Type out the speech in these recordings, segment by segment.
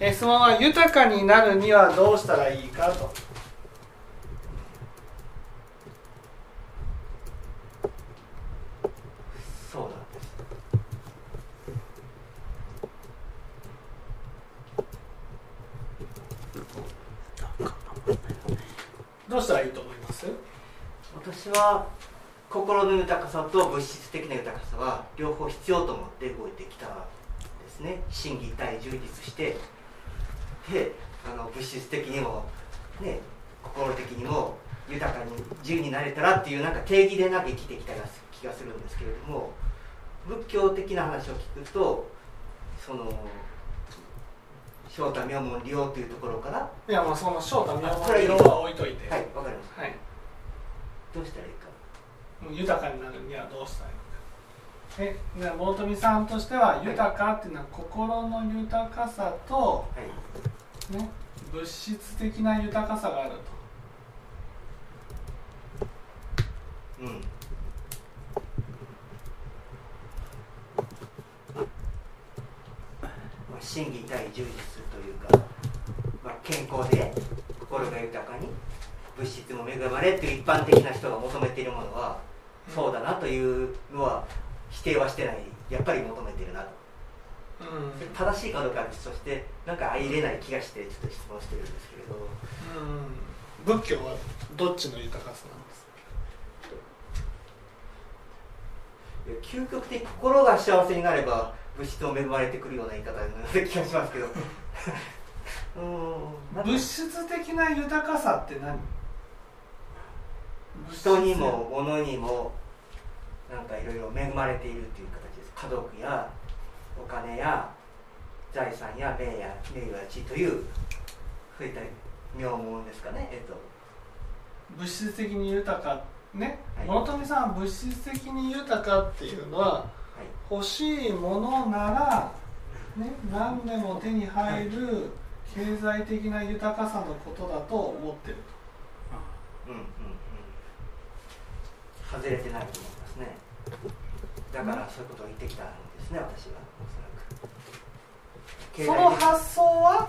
え質問は豊かになるにはどうしたらいいかと。そうなんですどうしたらいいと思います？私は心の豊かさと物質的な豊かさは両方必要と思って動いてきたんですね。心技体充実してであの物質的にもね心的にも豊かに自由になれたらっていうなんか定義でなんか生きてきた気がするんですけれども仏教的な話を聞くとその正太妙門利用というところからいやもうその正太妙それ門は置いといて。はいわかりました。はい。どうしたらいいか。もう豊かになるにはどうしたらいいか。えじゃあ諸富さんとしては豊かっていうのは心の豊かさと、はいね、物質的な豊かさがあると。うん。まあ心技体充実というか、まあ、健康で心が豊かに物質も恵まれっていう一般的な人が求めているものはそうだなというのは否定はしてない。やっぱり求めてるなとうん。正しいかどうかは別としてなんか相入れない気がしてちょっと質問してるんですけれど。うん。仏教はどっちの豊かさなんですか？究極的に心が幸せになれば物質も恵まれてくるような言い方のような気がしますけど。うーん。物質的な豊かさって何？人にも物にもなんかいろいろ恵まれているという形です。家族やお金や財産や名や名誉や地位というそういった名門ですかねえっと。物質的に豊かねはい。諸富さんは物質的に豊かっていうのははい。欲しいものなら、ね、何でも手に入る経済的な豊かさのことだと思ってるうんうんうん。外れてないと思いますね。だからそういうことを言ってきたんですね私はその発想は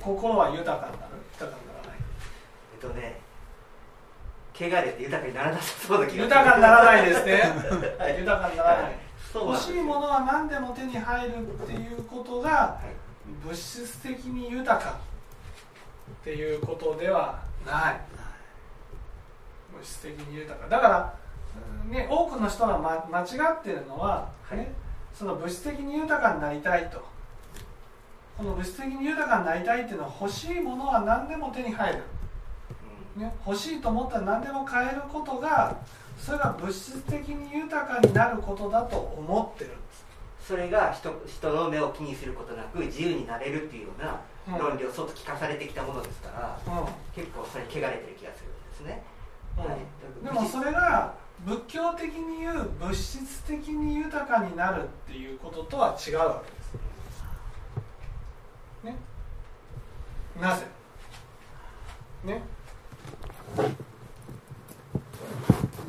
心は豊かになる。豊かにならない。えっとね汚れて豊かにならなさそうな気が豊かにならないですね。はい豊かにならない。そうなんです欲しいものは何でも手に入るっていうことがはい。物質的に豊かっていうことではない。物質的に豊か。だから、うんね、多くの人が、ま、間違ってるのは、ねはい。その物質的に豊かになりたいとこの物質的に豊かになりたいっていうのは欲しいものは何でも手に入る、うんね、欲しいと思ったら何でも買えることがそれが物質的に豊かになることだと思ってる。んですそれが人人の目を気にすることなく自由になれるっていうようなうん。論理を外聞かされてきたものですから、うん。結構それ汚れてる気がするんですね、うん。はい、でもそれが仏教的に言う物質的に豊かになるっていうこととは違うわけ。です。ね。なぜ？ね。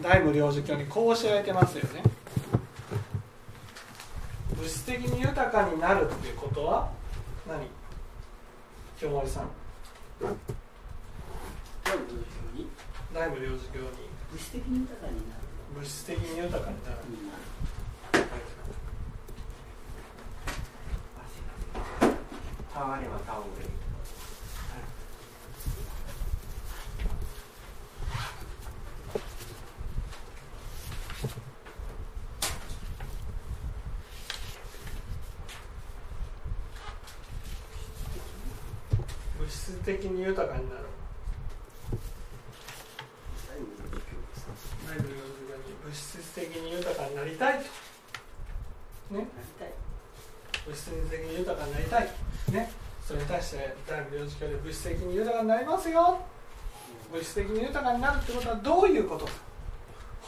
大無領事教にこう教えられてますよね。物質的に豊かになるっていうことは？何？清盛さん。大無領事教に。物質的に豊かになる。物質的に豊かになるになるあすいませんたわればたわれる。物質的に豊かになる物質的に豊かになりたいと。ね？なりたい物質的に豊かになりたい。ね。それに対して大無領事教で物質的に豊かになりますよ。物質的に豊かになるってことはどういうことか。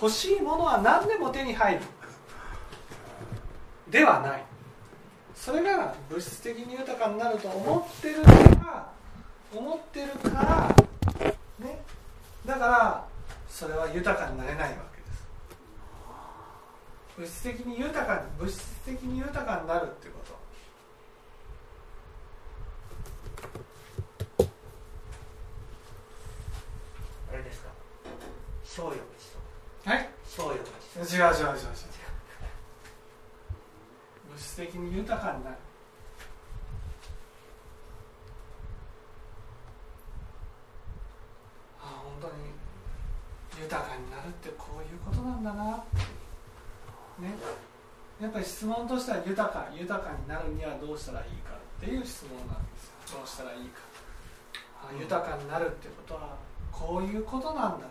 欲しいものは何でも手に入る。ではない。それが物質的に豊かになると思ってるから思ってるからね。だからそれは豊かになれないわ物質的に豊かに物質的に豊かになるってこと。あれですか？商用口とはい？商用口違う違う違う違う。物質的に豊かになる。ああ本当に豊かになるってこういうことなんだな。ってね。やっぱり質問としては豊か豊かになるにはどうしたらいいかっていう質問なんですよ。どうしたらいいか。ああ豊かになるってことはこういうことなんだ。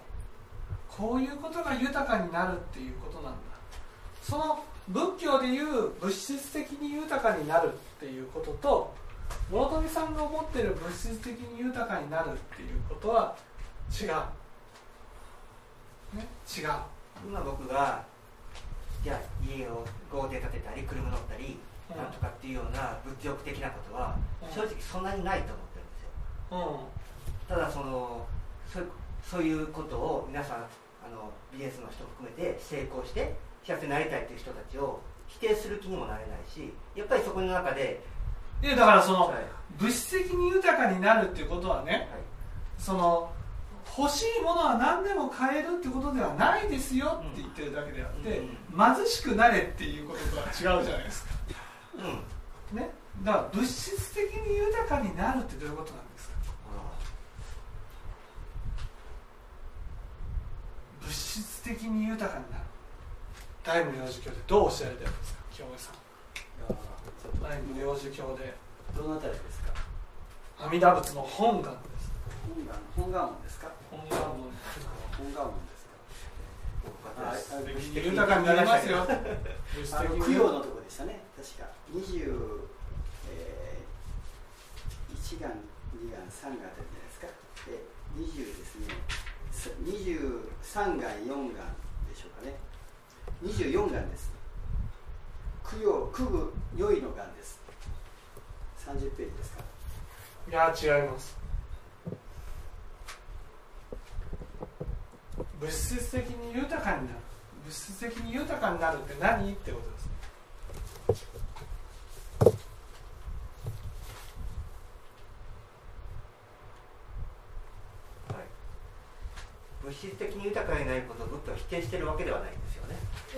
こういうことが豊かになるっていうことなんだ。その仏教でいう物質的に豊かになるっていうことと諸富さんが思ってる物質的に豊かになるっていうことは違う、ね、違う。今僕がじゃあ家を豪邸建てたり車乗ったりうん。なんとかっていうような物欲的なことはうん。正直そんなにないと思ってるんですよ。うただそのそういうことを皆さんあのビジネスの人含めて成功して幸せになりたいという人たちを否定する気にもなれないしやっぱりそこの中で、んいやだからそのはい。物質的に豊かになるっていうことはねその欲しいものは何でも買えるってことではないですよって言ってるだけであって、うん。貧しくなれっていうこととは違うじゃないですか。うん。ね。だから物質的に豊かになるってどういうことなんですか？物質的に豊かになる。第無幼児教でどうおっしゃられてるんですか？京平さん。第無幼児教で。どのあたりですか？阿弥陀仏の本願です。本願本願音ですか？本願の本願音ですか豊かになりますよ。あの供養のとこでしたね。確か。20、えー、1願2願3願あたりじゃないですか。で20ですね。さ23願4願でしょうかね。24願です。供養供ぐ良いの願です。30ページですか？いや違います物質的に豊かになる。物質的に豊かになるって何ってことですはい。物質的に豊かになることを仏教は否定してるわけではないんですよね、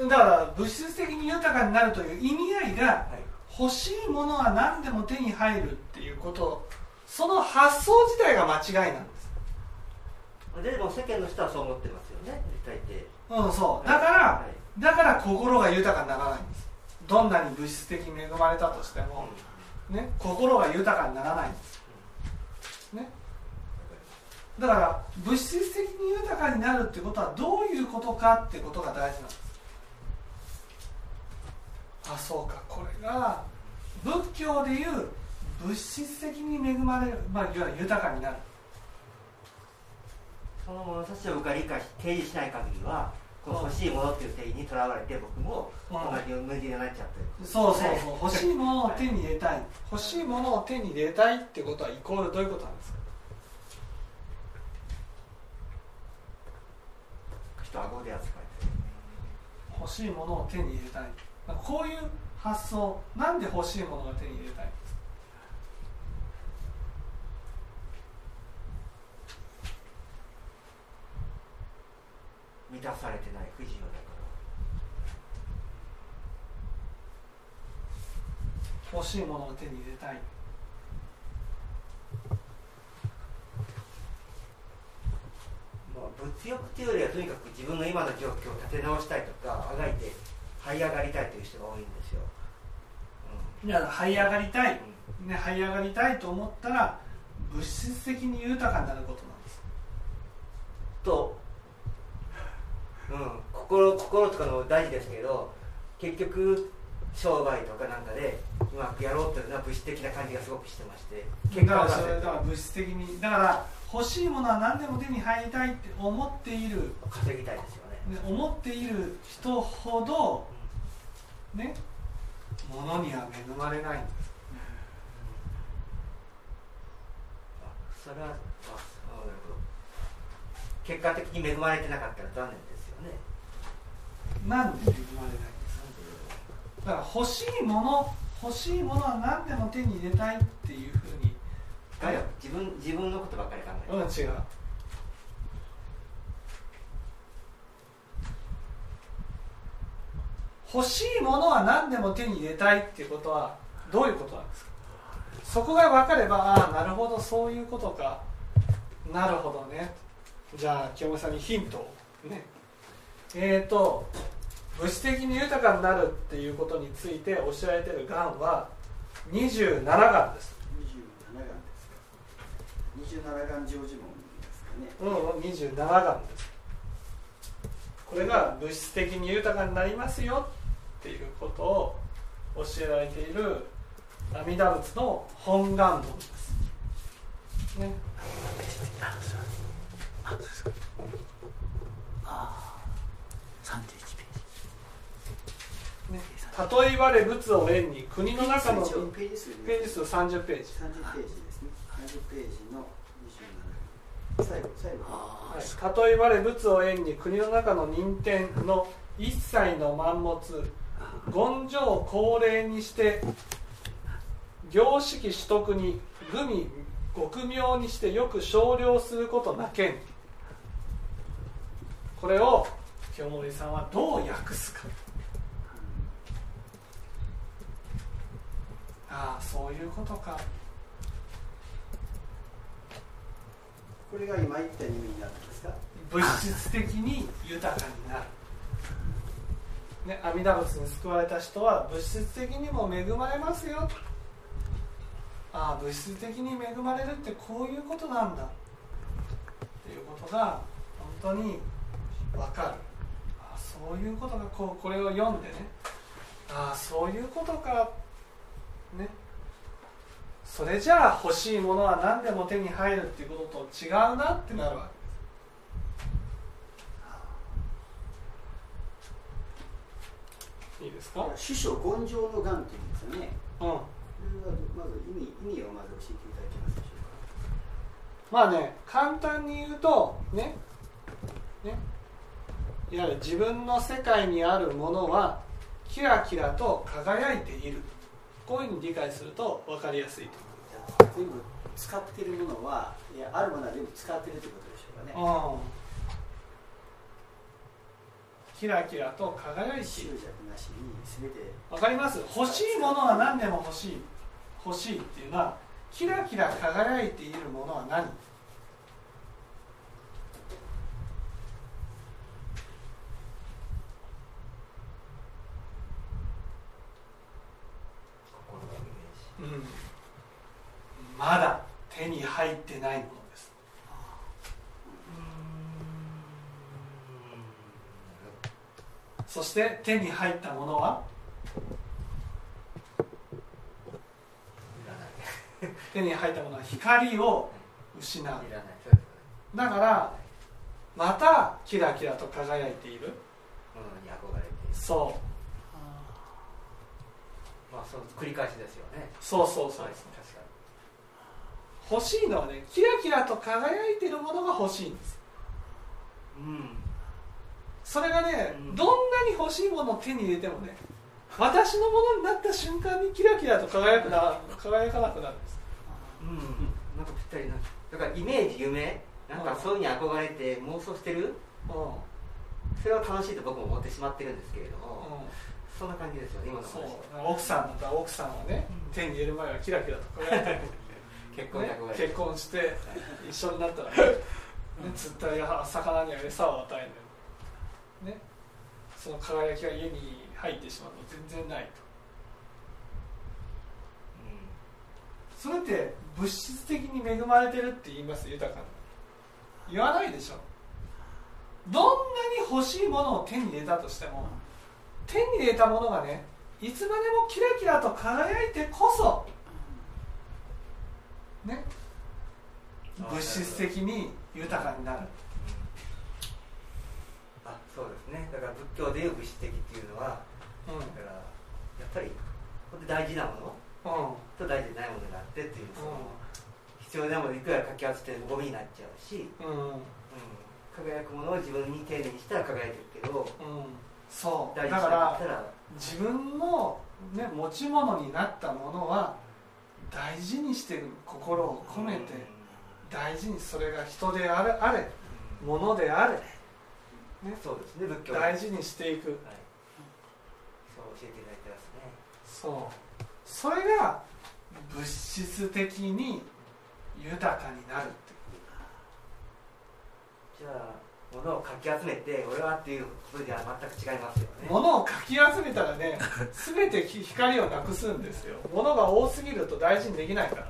だから物質的に豊かになるという意味合いがはい。欲しいものは何でも手に入るっていうこと。その発想自体が間違いなんでも世間の人はそう思ってますよね。大抵うんそう。だから、はい。だから心が豊かにならないんです。どんなに物質的に恵まれたとしても、ね、心が豊かにならないんです。ね。だから物質的に豊かになるってことはどういうことかってことが大事なんです。あそうか。これが仏教でいう物質的に恵まれる、まあ、いわゆる豊かになるその物差しを僕が理解し提示しない限りはこの欲しいものっていう定義にとらわれて僕もうん。同じ無理になっちゃってる。そうそうそう。欲しいものを手に入れたい。欲しいものを手に入れたいってことはイコールどういうことなんですか？人は顎で扱えて欲しいものを手に入れたい。こういう発想。なんで欲しいものが手に入れたいんですか満たされてない不自由だから。欲しいものを手に入れたい。まあ、物欲っていうよりはとにかく自分の今の状況を立て直したいとかあがいて這い上がりたいという人が多いんですよ、いや這い上がりたい、うん。ね、這い上がりたいと思ったら物質的に豊かになることなんですと、うん、心心とかの大事ですけど結局商売とかなんかでうまくやろうというのは物質的な感じがすごくしてましてだからを出せそれだから物質的にだから欲しいものは何でも手に入りたいって思っている、稼ぎたいですよね。ね、思っている人ほどね物には恵まれない。ん。ですあそれはああなるほど結果的に恵まれてなかったら残念ですよね何で恵まれないんですか？だから欲しいもの欲しいものは何でも手に入れたいっていうふうに。自分自分のことばっかり考えて、うん、違う。欲しいものは何でも手に入れたいっていうことはどういうことなんですか？そこが分かればああなるほどそういうことか。なるほどね。じゃあ清盛さんにヒントを。ね。えっ、ー、と物質的に豊かになるっていうことについて教えられてるがんは27がんです。27がん。ですか27がん常時門ですかね。うん27がんです。これが物質的に豊かになりますよっていうことを教えられている阿弥陀仏の本願文です。ね。あそうですかああ31ページね例えばれ仏を縁に国の中のページ数ページ数30ページ30ページですね30ページの27最後最後はい、例えばれ仏を縁に国の中の任天の一切の満物権上高齢にして行式取得に愚味極妙にしてよく少量することなけんこれを清盛さんはどう訳すかああそういうことか。これが今言った意味になるんですか？物質的に豊かになる、ね、阿弥陀仏に救われた人は物質的にも恵まれますよああ物質的に恵まれるってこういうことなんだ。っていうことが本当に分かる。ああそういうことがこうこれを読んでね。ああそういうことかね。それじゃあ欲しいものは何でも手に入るっていうことと違うなってなるわけ。ですいいですか？師匠根性のがんっていうんですよね。うん。これはまず意味意味をまず教えていただけますでしょまあね簡単に言うとね。ね。いわゆる自分の世界にあるものはキラキラと輝いているこういうふうに理解すると分かりやすいと。全部使っているものはいやあるものは全部使っているということでしょうかね。うんキラキラと輝いている。執着なしに全て。わかります？欲しいものは何でも欲しい。欲しいっていうのはキラキラ輝いているものは何心のイメージうんまだ手に入ってないものです。そして手に入ったものは？手に入ったものは光を失う。だからまたキラキラと輝いている。ものに憧れている。そうまあその繰り返しですよね。そうそうそうはい確か欲しいのはねキラキラと輝いているものが欲しいんですにうん。それがね、うん。どんなに欲しいものを手に入れてもね私のものになった瞬間にキラキラと輝くな輝かなくなるんです。うん。なんかぴったりなだからイメージ夢？なんかそういうに憧れて妄想してる？うそれは楽しいと僕も思ってしまってるんですけれども、ん、うん、そんな感じですよね今のそう。話奥さんだったら奥さんはね、うん。手に入れる前はキラキラと輝いてる結婚にね結婚して一緒になったら ねね釣ったや魚には餌を与えるね。その輝きが家に入ってしまうの全然ないと。それって物質的に恵まれてるって言います？豊かに。言わないでしょ。どんなに欲しいものを手に入れたとしても手に入れたものがねいつまでもキラキラと輝いてこそねあ物質的に豊かになる。あそうですね。だから仏教でいう物質的っていうのはうだからやっぱり大事なものんうん。と大事でないものがあってっていうその、うん。必要なものいくらかき合わせてもゴミになっちゃうし、うん。うん、輝くものを自分に丁寧にしたら輝いてるけどうんそう。大だからら自分の、ね、持ち物になったものは大事にしてる。心を込めて。大事にそれが人であれあれ。うん。物であれ、ね、そうですね仏教。大事にしていく。はい。教えていただいてますね。そう。それが物質的に豊かになるってじゃあ物をかき集めて俺はっていうことでは全く違いますよね。物をかき集めたらね 全て光をなくすんですよ。物が多すぎると大事にできないから。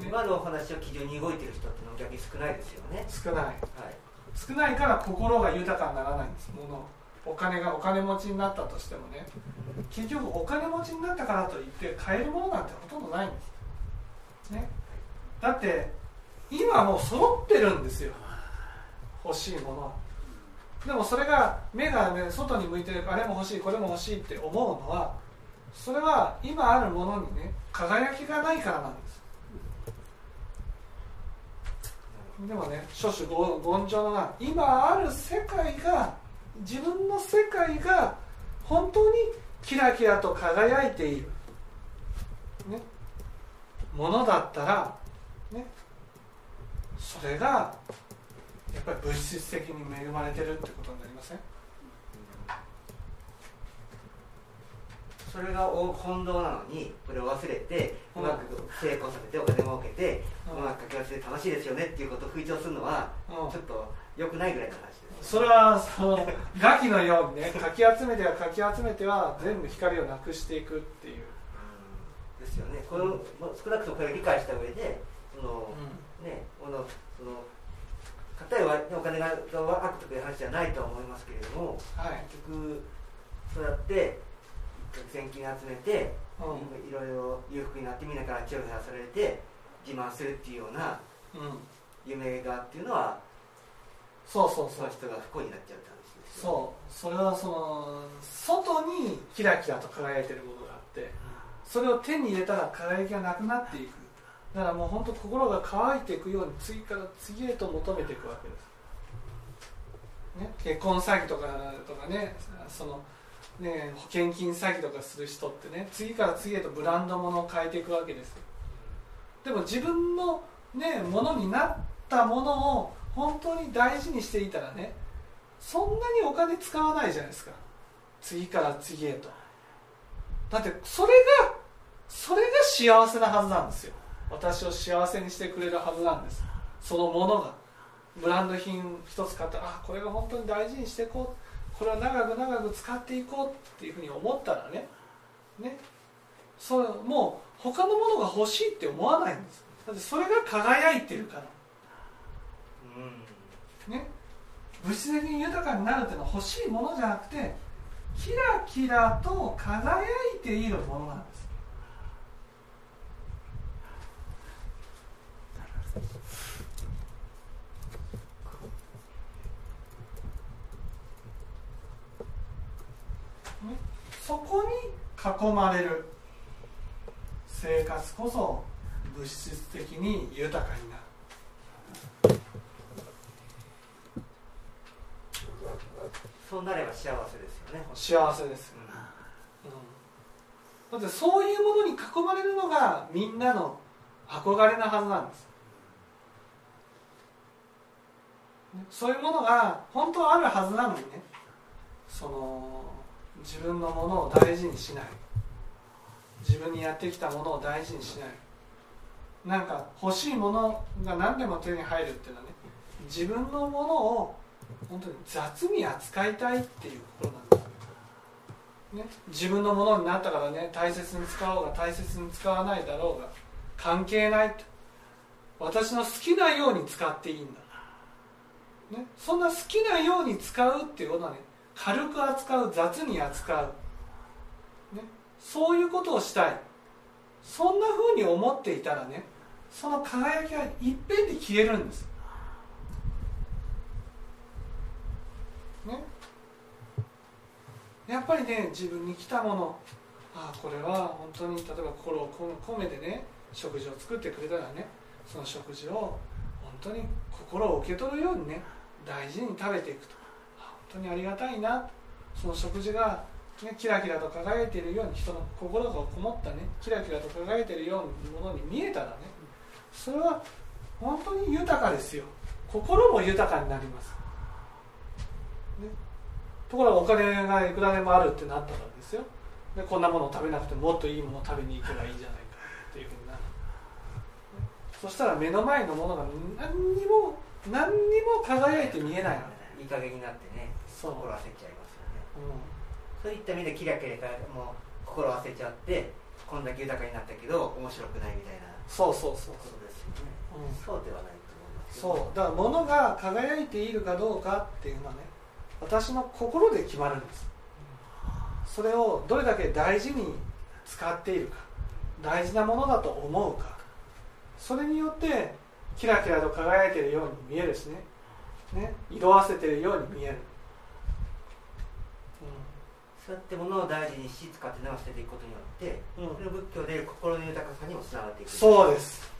今のお話を基準に動いてる人ってのは逆に少ないですよね。少ない。はい。少ないから心が豊かにならないんです。物お金がお金持ちになったとしてもね。結局お金持ちになったからといって買えるものなんてほとんどないんです。ね。だって今もう揃ってるんですよ欲しいもの。でもそれが目がね外に向いてあれも欲しいこれも欲しいって思うのはそれは今あるものにね輝きがないからなんです。でもね諸種言上のが今ある世界が自分の世界が本当にキラキラと輝いている、ね、ものだったら、ね、それがやっぱり物質的に恵まれてるってことになりません？それが本当なのにこれを忘れてうまく成功させてお金儲けて、うまくかけ合わせて楽しいですよねっていうことを吹聴するのは、うん。ちょっと良くないぐらいの話です。それはその ガキのようにねかき集めてはかき集めては全部光をなくしていくっていう、ですよね。このまあ少なくともこれを理解した上でその、ねこのその片やお金が悪という話じゃないとは思いますけれどもはい、結局そうやって税金集めて、ういろいろ裕福になってみんなからチヤホヤされて自慢するっていうようなんうん、夢がっていうのはそうそうそう。その人が不幸になっちゃうって話ですよそう。それはその外にキラキラと輝いてるものがあってそれを手に入れたら輝きがなくなっていくだからもう本当心が乾いていくように次から次へと求めていくわけです、ね、結婚詐欺とかとかねそのね保険金詐欺とかする人ってね次から次へとブランド物を変えていくわけですでも自分のねものになったものを本当に大事にしていたらねそんなにお金使わないじゃないですか。次から次へと。だってそれがそれが幸せなはずなんですよ。私を幸せにしてくれるはずなんです。そのものがブランド品一つ買ったらあこれが本当に大事にしていこう。これは長く長く使っていこうっていうふうに思ったらね。ね。そうもう他のものが欲しいって思わないんです。だってそれが輝いてるから。うん。ね、物質的に豊かになるっていうのは欲しいものじゃなくてキラキラと輝いているものなんですねそこに囲まれる生活こそ物質的に豊かになる。そうなれば幸せですよね。幸せです、うん。だってそういうものに囲まれるのがみんなの憧れなはずなんです。ねそういうものが本当はあるはずなのにね。その自分のものを大事にしない。自分にやってきたものを大事にしない。なんか欲しいものが何でも手に入るっていうのはね自分のものを本当に雑に扱いたいっていう心なんですね、自分のものになったからね大切に使おうが大切に使わないだろうが関係ないと私の好きなように使っていいんだ、ね、そんな好きなように使うっていうことはね軽く扱う雑に扱う、ね、そういうことをしたい。そんなふうに思っていたらねその輝きがいっぺんで消えるんです。ね。やっぱりね自分に来たもの。ああこれは本当に例えば心を込めてね食事を作ってくれたらねその食事を本当に心を受け取るようにね大事に食べていくと。当にありがたいな。その食事が、ね、キラキラと輝いているように人の心がこもったねキラキラと輝いているようなものに見えたらねそれは本当に豊かですよ。心も豊かになります、ね、ところがお金がいくらでもあるってなったからですよ。でこんなものを食べなくてもっといいものを食べに行けばいいじゃないかっていうふうになる。そしたら目の前のものが何にも何にも輝いて見えないわいい加減になってね。心焦っちゃいますよね。うそういった意味でキラキラからもう心焦っちゃってこんだけ豊かになったけど面白くないみたいな。そうそうそうことですよね、うん。そうではないと思いますそう。だから物が輝いているかどうかっていうのはね私の心で決まるんです。それをどれだけ大事に使っているか大事なものだと思うかそれによってキラキラと輝いているように見えるしね。ね。色あせているように見える、そうやって物を大事にし使って直していくことによって、うん。それを仏教でいう心の豊かさにもつながっていく。そうです。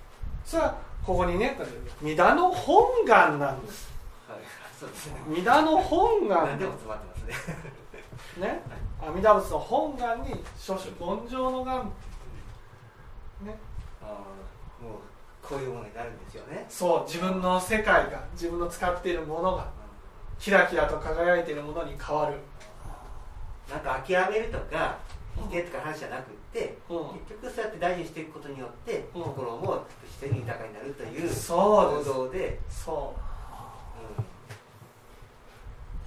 それはここにね弥陀の本願なんです。はい、そうですね。弥陀の本願。何でも詰まってますね。ね？阿弥陀仏の本願に諸種権上の願。ね？ああもうこういうものになるんですよね、そう自分の世界が自分の使っているものがキラキラと輝いているものに変わる、なんか諦めるとか否定とか話じゃなくって、うん。結局そうやって大事にしていくことによって、うん。心も自然に豊かになるという行動で、そう。ん。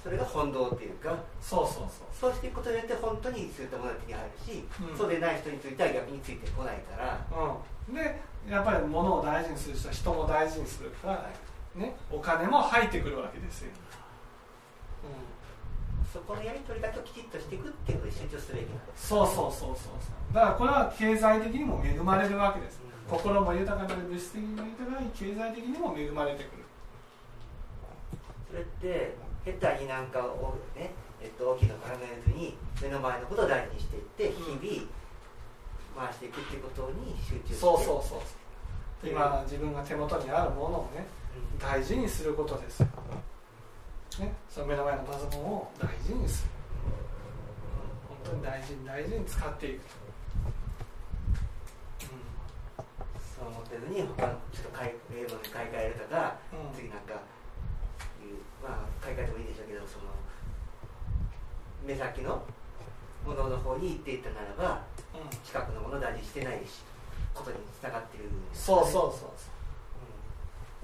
それが本道っていうかうそうそうそう。そうしていくことによって本当にそういったものが手に入るし、うん。そうでない人については逆についてこないから、うん、でやっぱり物を大事にする人は人も大事にするから、ね、お金も入ってくるわけですよ、うん、そこのやり取りだけをきちっとしていくっていうことに集中すべきなんです。そうそうそうそうそう。だからこれは経済的にも恵まれるわけです。うん。心も豊かで物質的にも豊かに経済的にも恵まれてくる。それって下手になんかをね、えっと、大きいの考えずに目の前のことを大事にしていって日々回していくっていうことに集中して。そうそうそう今自分が手元にあるものをねうん。大事にすることですよ、ね、その目の前のパソコンを大事にする、うん、本当に大事に大事に使っていく、そう思ってずに他のちょっと買い英語で買い替えるとか、うん。次なんかいうまあ買い替えてもいいでしょうけどその目先のものの方に行っていったならばうん。うん、近くのものを大事にしてないしことにつながってるんですそうねそうそうそう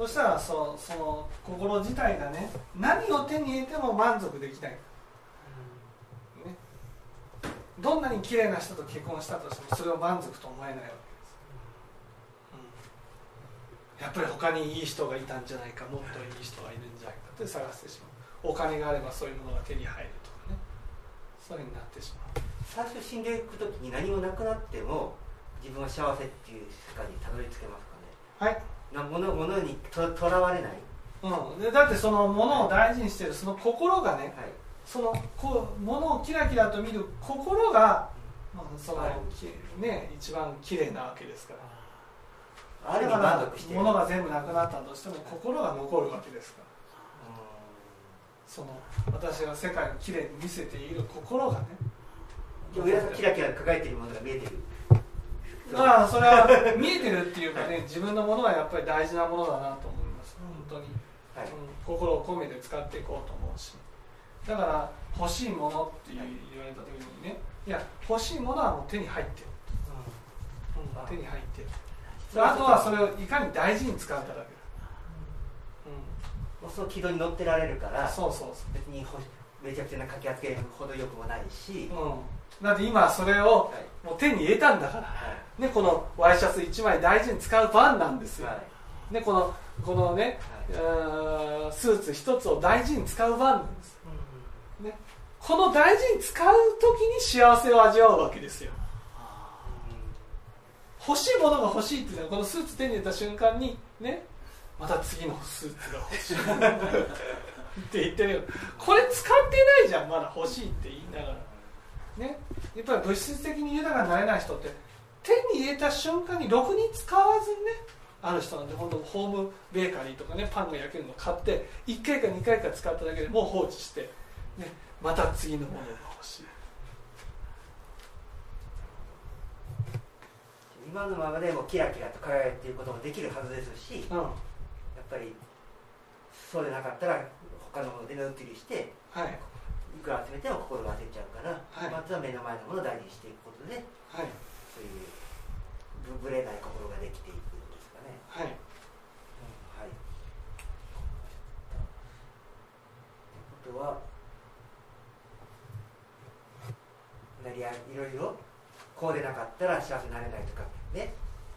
そしたらそその心自体がね何を手に入れても満足できない、ね、どんなに綺麗な人と結婚したとしてもそれを満足と思えないわけです、うん、やっぱり他にいい人がいたんじゃないかもっといい人がいるんじゃないかって探してしまう。お金があればそういうものが手に入るとかね。そういうふうになってしまう。最初死んでいく時に何もなくなっても自分は幸せっていう世界にたどり着けますかね。はいなものものにととらわれない、うん、でだってそのものを大事にしてるその心がねはい、そのこうものをキラキラと見る心が、まあそのはいきね、一番綺麗なわけですから。ある意味だから満足して。物が全部なくなったとしても心が残るわけですから。うその私が世界をきれいに見せている心がね。キラキラ輝いてるものが見えてる まあそれは見えてるっていうかね自分のものはやっぱり大事なものだなと思います。本当に、はい、うん、心を込めて使っていこうと思うし。だから欲しいものって言われた時にね。いや欲しいものはもう手に入ってる、うん、手に入ってるであとはそれをいかに大事に使うかだけだ、もうその軌道に乗ってられるからうん、そうそう。そ別にほめちゃくちゃなかき集めるほどよくもないし、う、うん、だって今それをはい。もう手に入れたんだから。はい。ね、このワイシャツ1枚大事に使う番なんですよ、はい。ね、このこのね、はうーんスーツ1つを大事に使う番なんです、いね、この大事に使う時に幸せを味わうわけですよ。欲しいものが欲しいっていうのはこのスーツ手に入れた瞬間にねまた次のスーツが欲しい。って言ってるよ。これ使ってないじゃんまだ欲しいって言いながらね。やっぱり物質的に豊かになれない人って手に入れた瞬間にろくに使わずにねある人なんて本当ホームベーカリーとかねパンが焼けるの買って1回か2回か使っただけでもう放置して、ね、また次のものが欲しい。今のままでもキラキラと輝いていることもできるはずですしうん。やっぱりそうでなかったら他のもので目移りしてはいいくら集めても心が焦っちゃうから、はいまずは目の前のものを大事にしていくことではいそういうぶぶれない心ができていくんですかね。はいはい。ってことは、なりやいろいろこうでなかったら幸せになれないとかね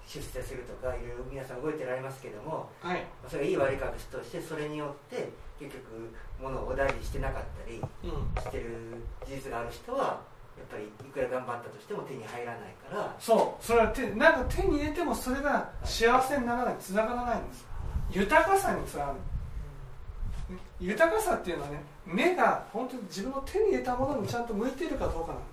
出世するとかいろいろ皆さん動いてられますけどもはい。それがいい悪いかは別としてそれによって結局物を大事にしてなかったりうん。してる事実がある人はやっぱりいくら頑張ったとしても手に入らないから。そう。それは手なんか手に入れてもそれが幸せにならないつながらないんです。豊かさにつながる。豊かさっていうのはね目が本当に自分の手に入れたものにちゃんと向いているかどうかなんで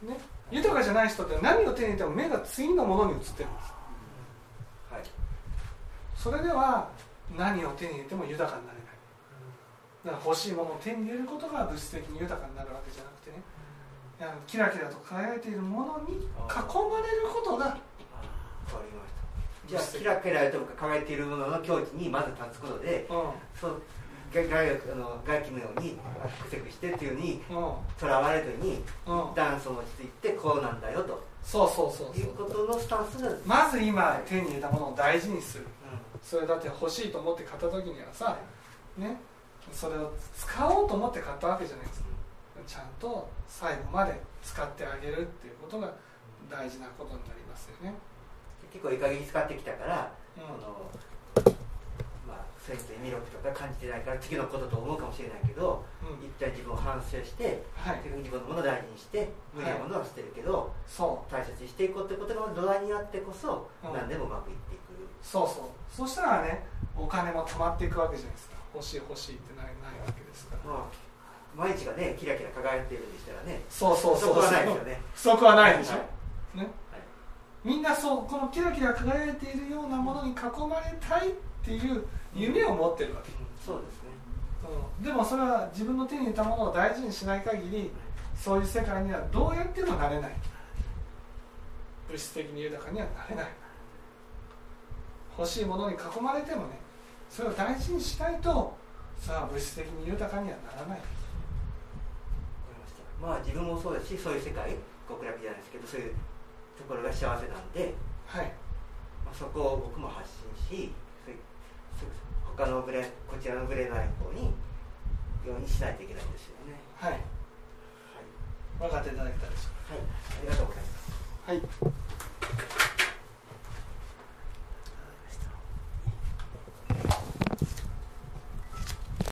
す、ね、豊かじゃない人って何を手に入れても目が次のものに移ってるんです。はい。それでは何を手に入れても豊かになれない。だから欲しいものを手に入れることが物質的に豊かになるわけじゃなくてね。キラキラと輝いているものに囲まれることがあわかりました。じゃあキラキラとか輝いているものの境地にまず立つことでうん。そう外外あの外気のようにクセクしてっていうふうにうん。とらわれずにうん。一旦その落ち着いてこうなんだよと。そうそうそういそう。うことのスタンスが、うん、まず今手に入れたものを大事にする。それだって欲しいと思って買った時にはさねそれを使おうと思って買ったわけじゃないですか。ちゃんと最後まで使ってあげるっていうことが大事なことになりますよね、結構いい加減に使ってきたから、うん。このまあそういう意味力とか感じてないから次のことと思うかもしれないけどうん。一旦自分を反省してはい。自分のものを大事にして無理なものは捨てるけど、そ大切にしていこうってことが土台にあってこそ、うん。何でもうまくいっていくうそうそう。そしたらねお金も貯まっていくわけじゃないですか。欲しい欲しいってないないわけですから。まあ毎日がねキラキラ輝いているんでしたらねそうそうそう。そこはないですよね。不足はないでしょ、はい。ね。みんなそうこのキラキラ輝いているようなものに囲まれたいっていう夢を持ってるわけ、うんそうですね。うん。でもそれは自分の手に入れたものを大事にしない限りそういう世界にはどうやってもなれない。物質的に豊かにはなれない。欲しいものに囲まれてもねそれを大事にしないとさあ物質的に豊かにはならない。まあ自分もそうですしそういう世界極楽じゃないですけどそういうところが幸せなんで、はい。まあ、そこを僕も発信し他のブレこちらのブレない方にようにしないといけないんですよね。はい。はい、分かっていただけたでしょはい、ありがとうございます。うかはい